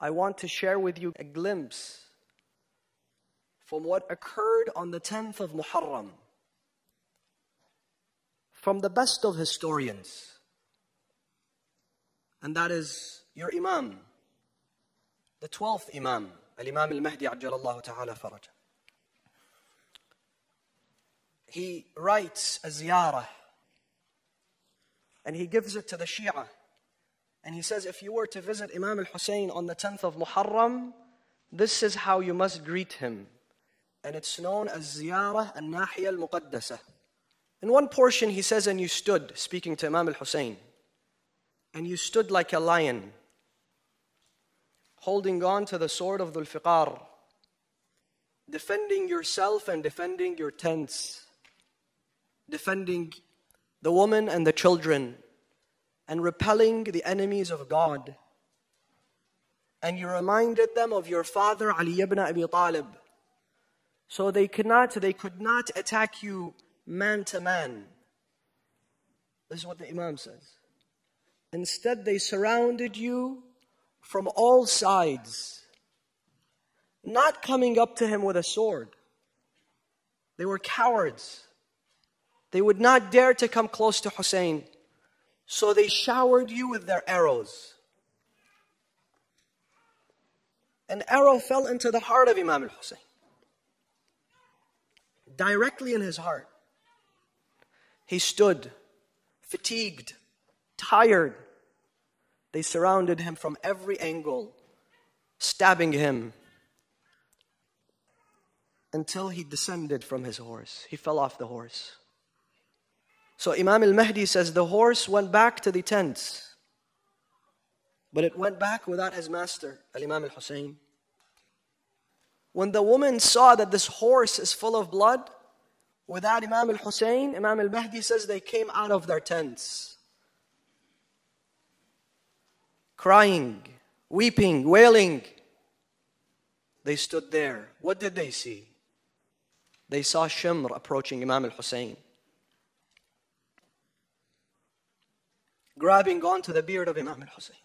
I want to share with you a glimpse from what occurred on the 10th of Muharram from the best of historians. And that is your Imam, the 12th Imam, Al Imam Al Mahdi Ajjalallahu Ta'ala Faraj. He writes a ziyarah and he gives it to the Shia. And he says, if you were to visit Imam al Hussein on the 10th of Muharram, this is how you must greet him. And it's known as Ziyarah al Nahiya al Muqaddasa. In one portion, he says, and you stood, speaking to Imam al Hussein, and you stood like a lion, holding on to the sword of Dhul Fiqar, defending yourself and defending your tents, defending the women and the children, and repelling the enemies of God. And you reminded them of your father Ali ibn Abi Talib. So they could not, they could not attack you man to man. This is what the Imam says. Instead, they surrounded you from all sides, not coming up to him with a sword. They were cowards. They would not dare to come close to Hussein. So they showered you with their arrows. An arrow fell into the heart of Imam al Hussein, directly in his heart. He stood, fatigued, tired. They surrounded him from every angle, stabbing him until he descended from his horse. He fell off the horse. So Imam al Mahdi says the horse went back to the tents, but it went back without his master, Al Imam al Hussein. When the woman saw that this horse is full of blood, without Imam al Hussein, Imam al Mahdi says they came out of their tents, crying, weeping, wailing. They stood there. What did they see? They saw Shimr approaching Imam al Hussein. Grabbing onto the beard of Imam al Hussein.